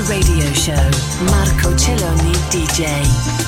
The Radio Show. Marco Celloni DJ.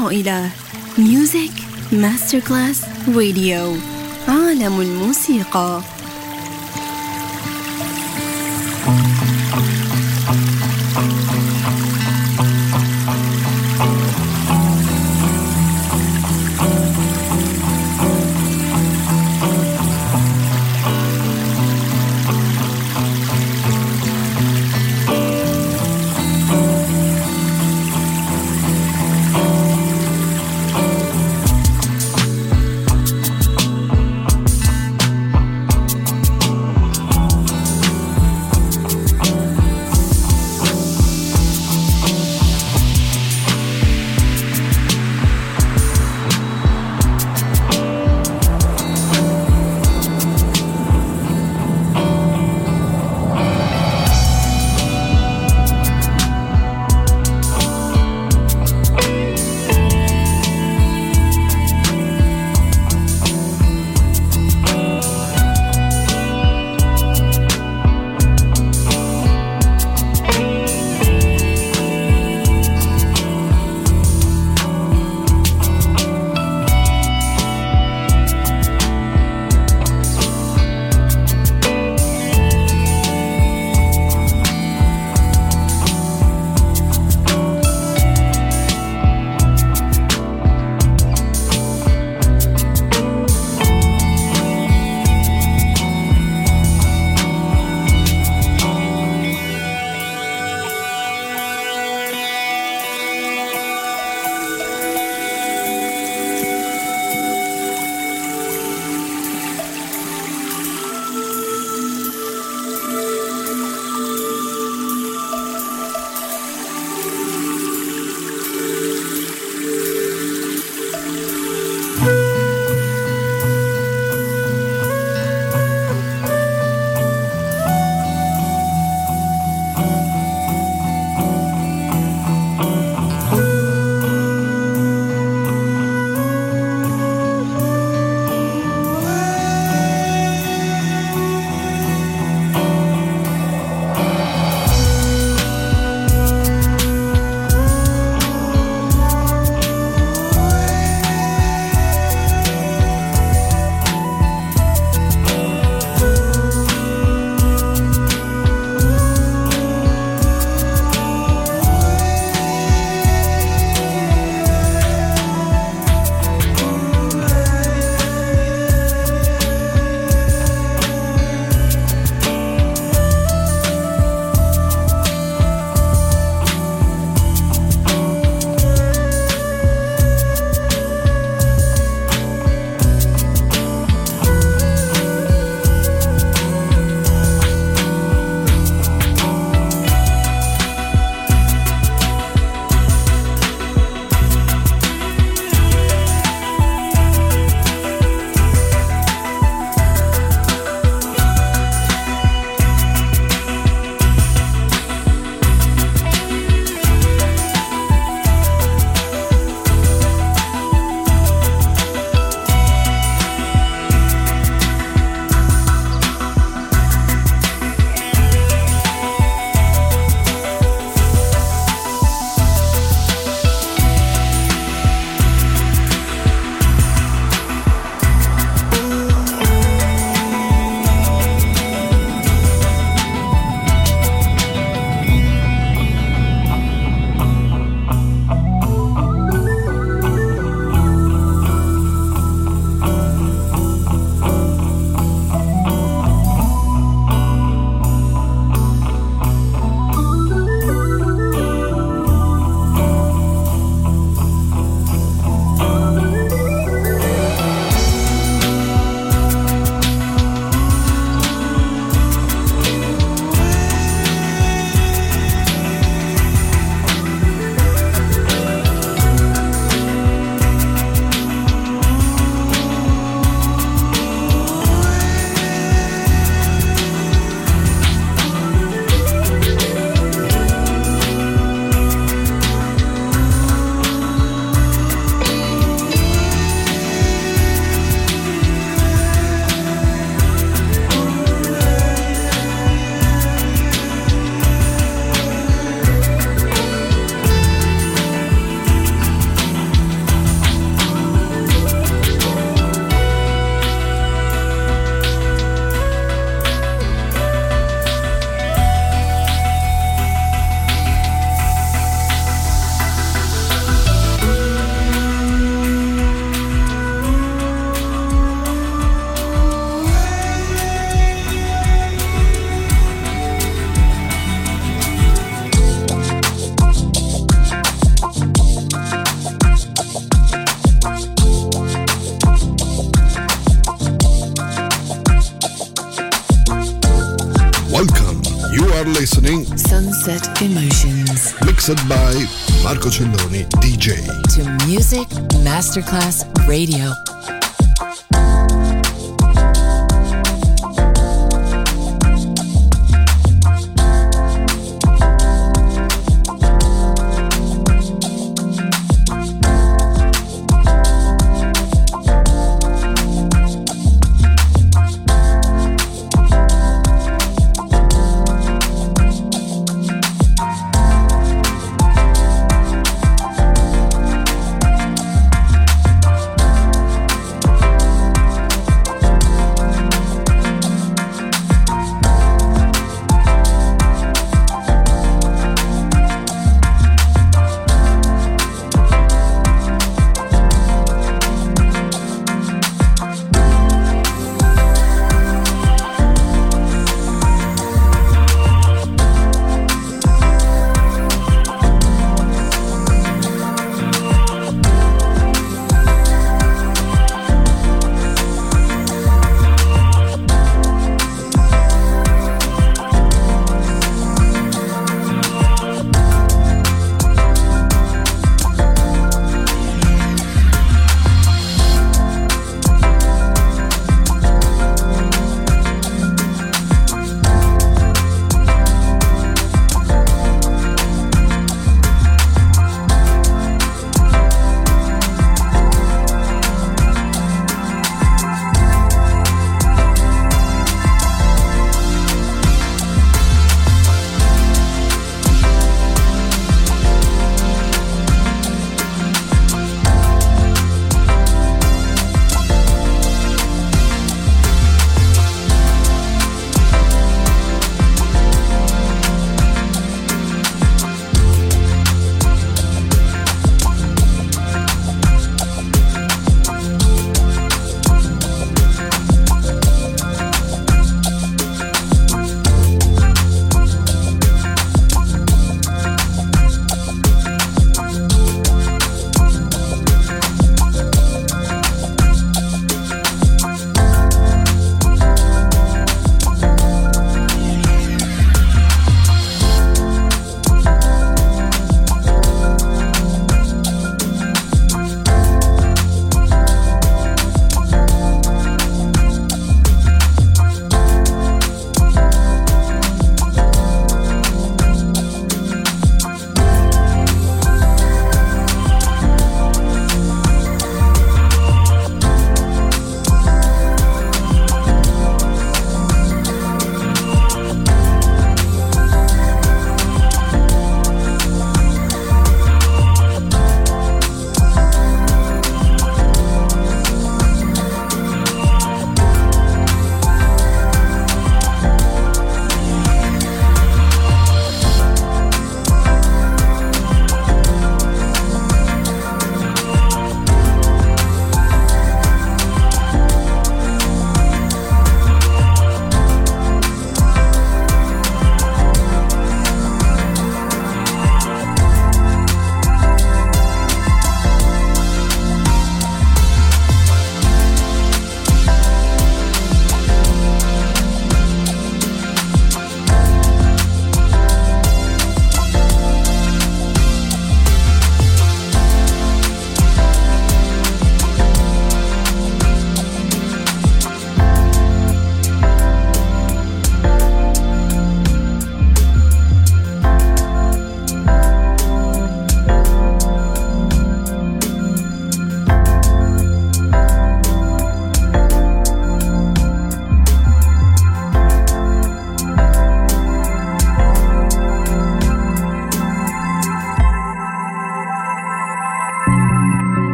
تستمع إلى ميوزيك ماستر كلاس راديو عالم الموسيقى. Mixed by Marco Celloni, DJ. to Music Masterclass Radio.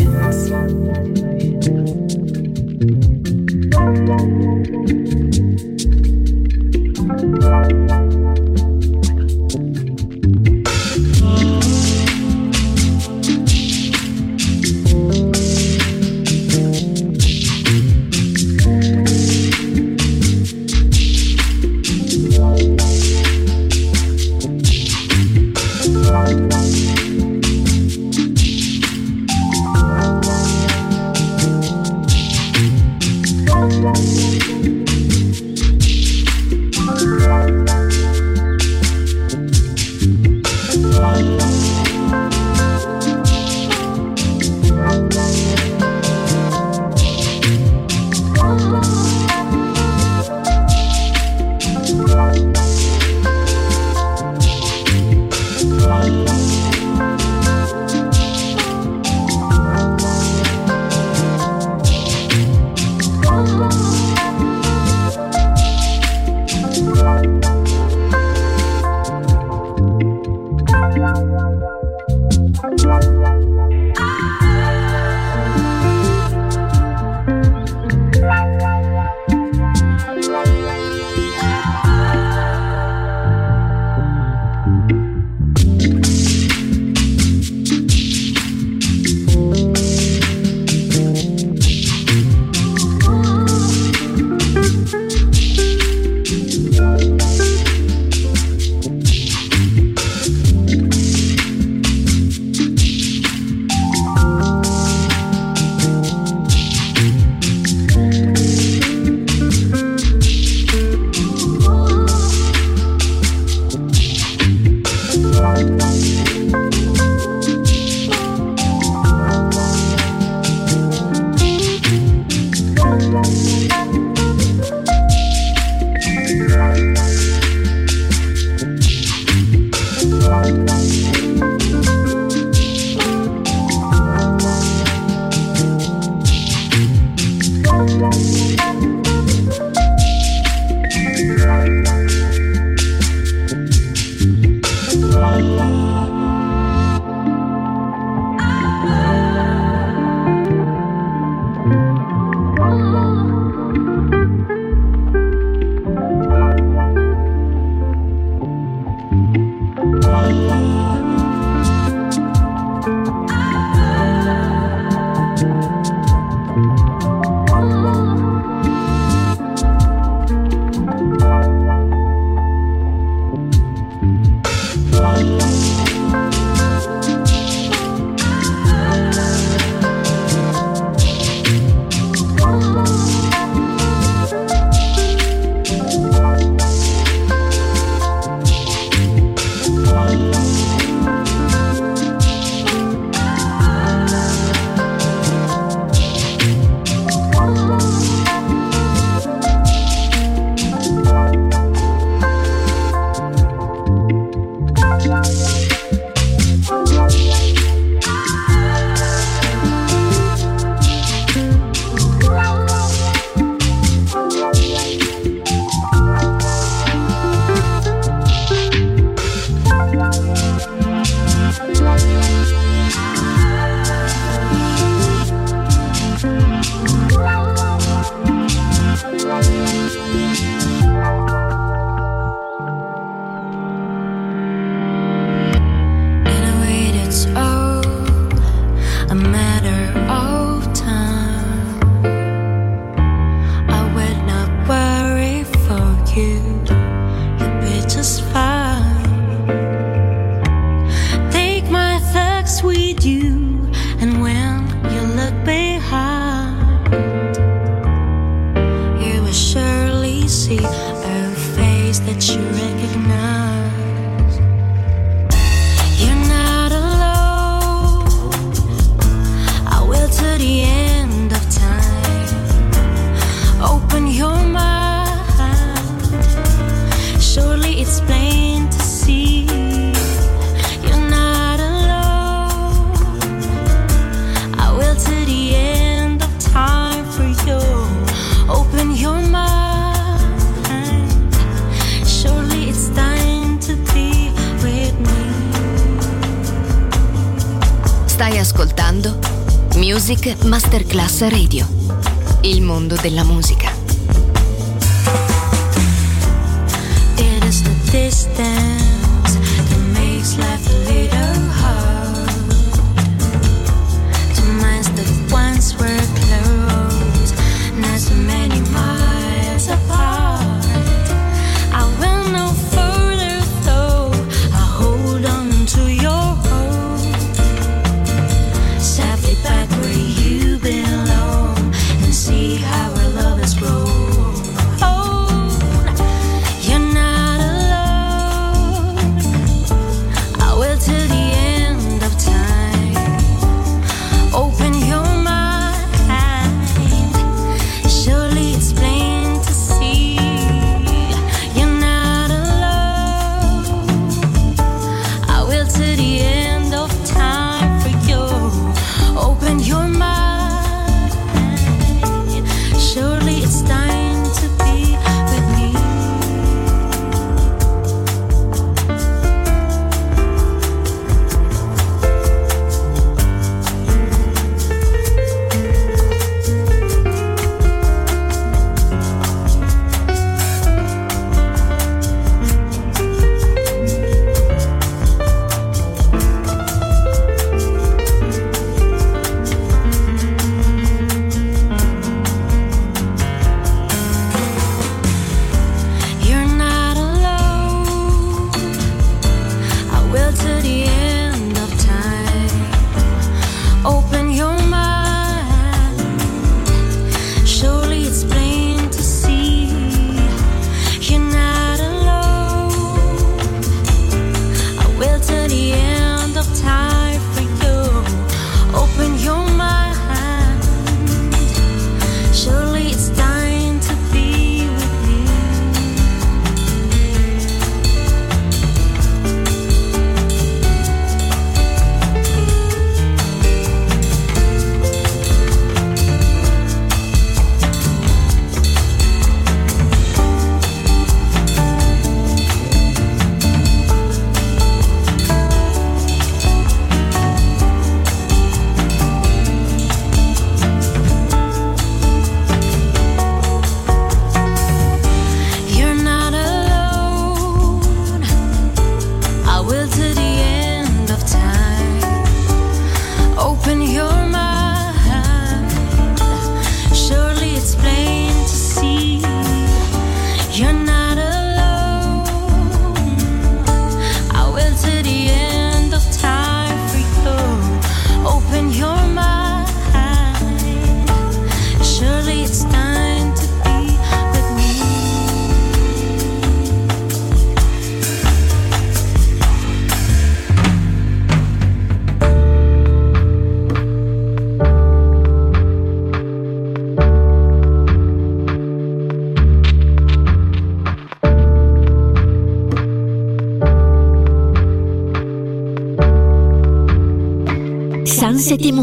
Emotions.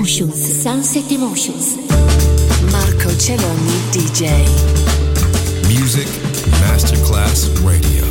Emotions, Sunset Emotions. Marco Celloni DJ. Music Masterclass Radio.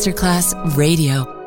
Masterclass Radio.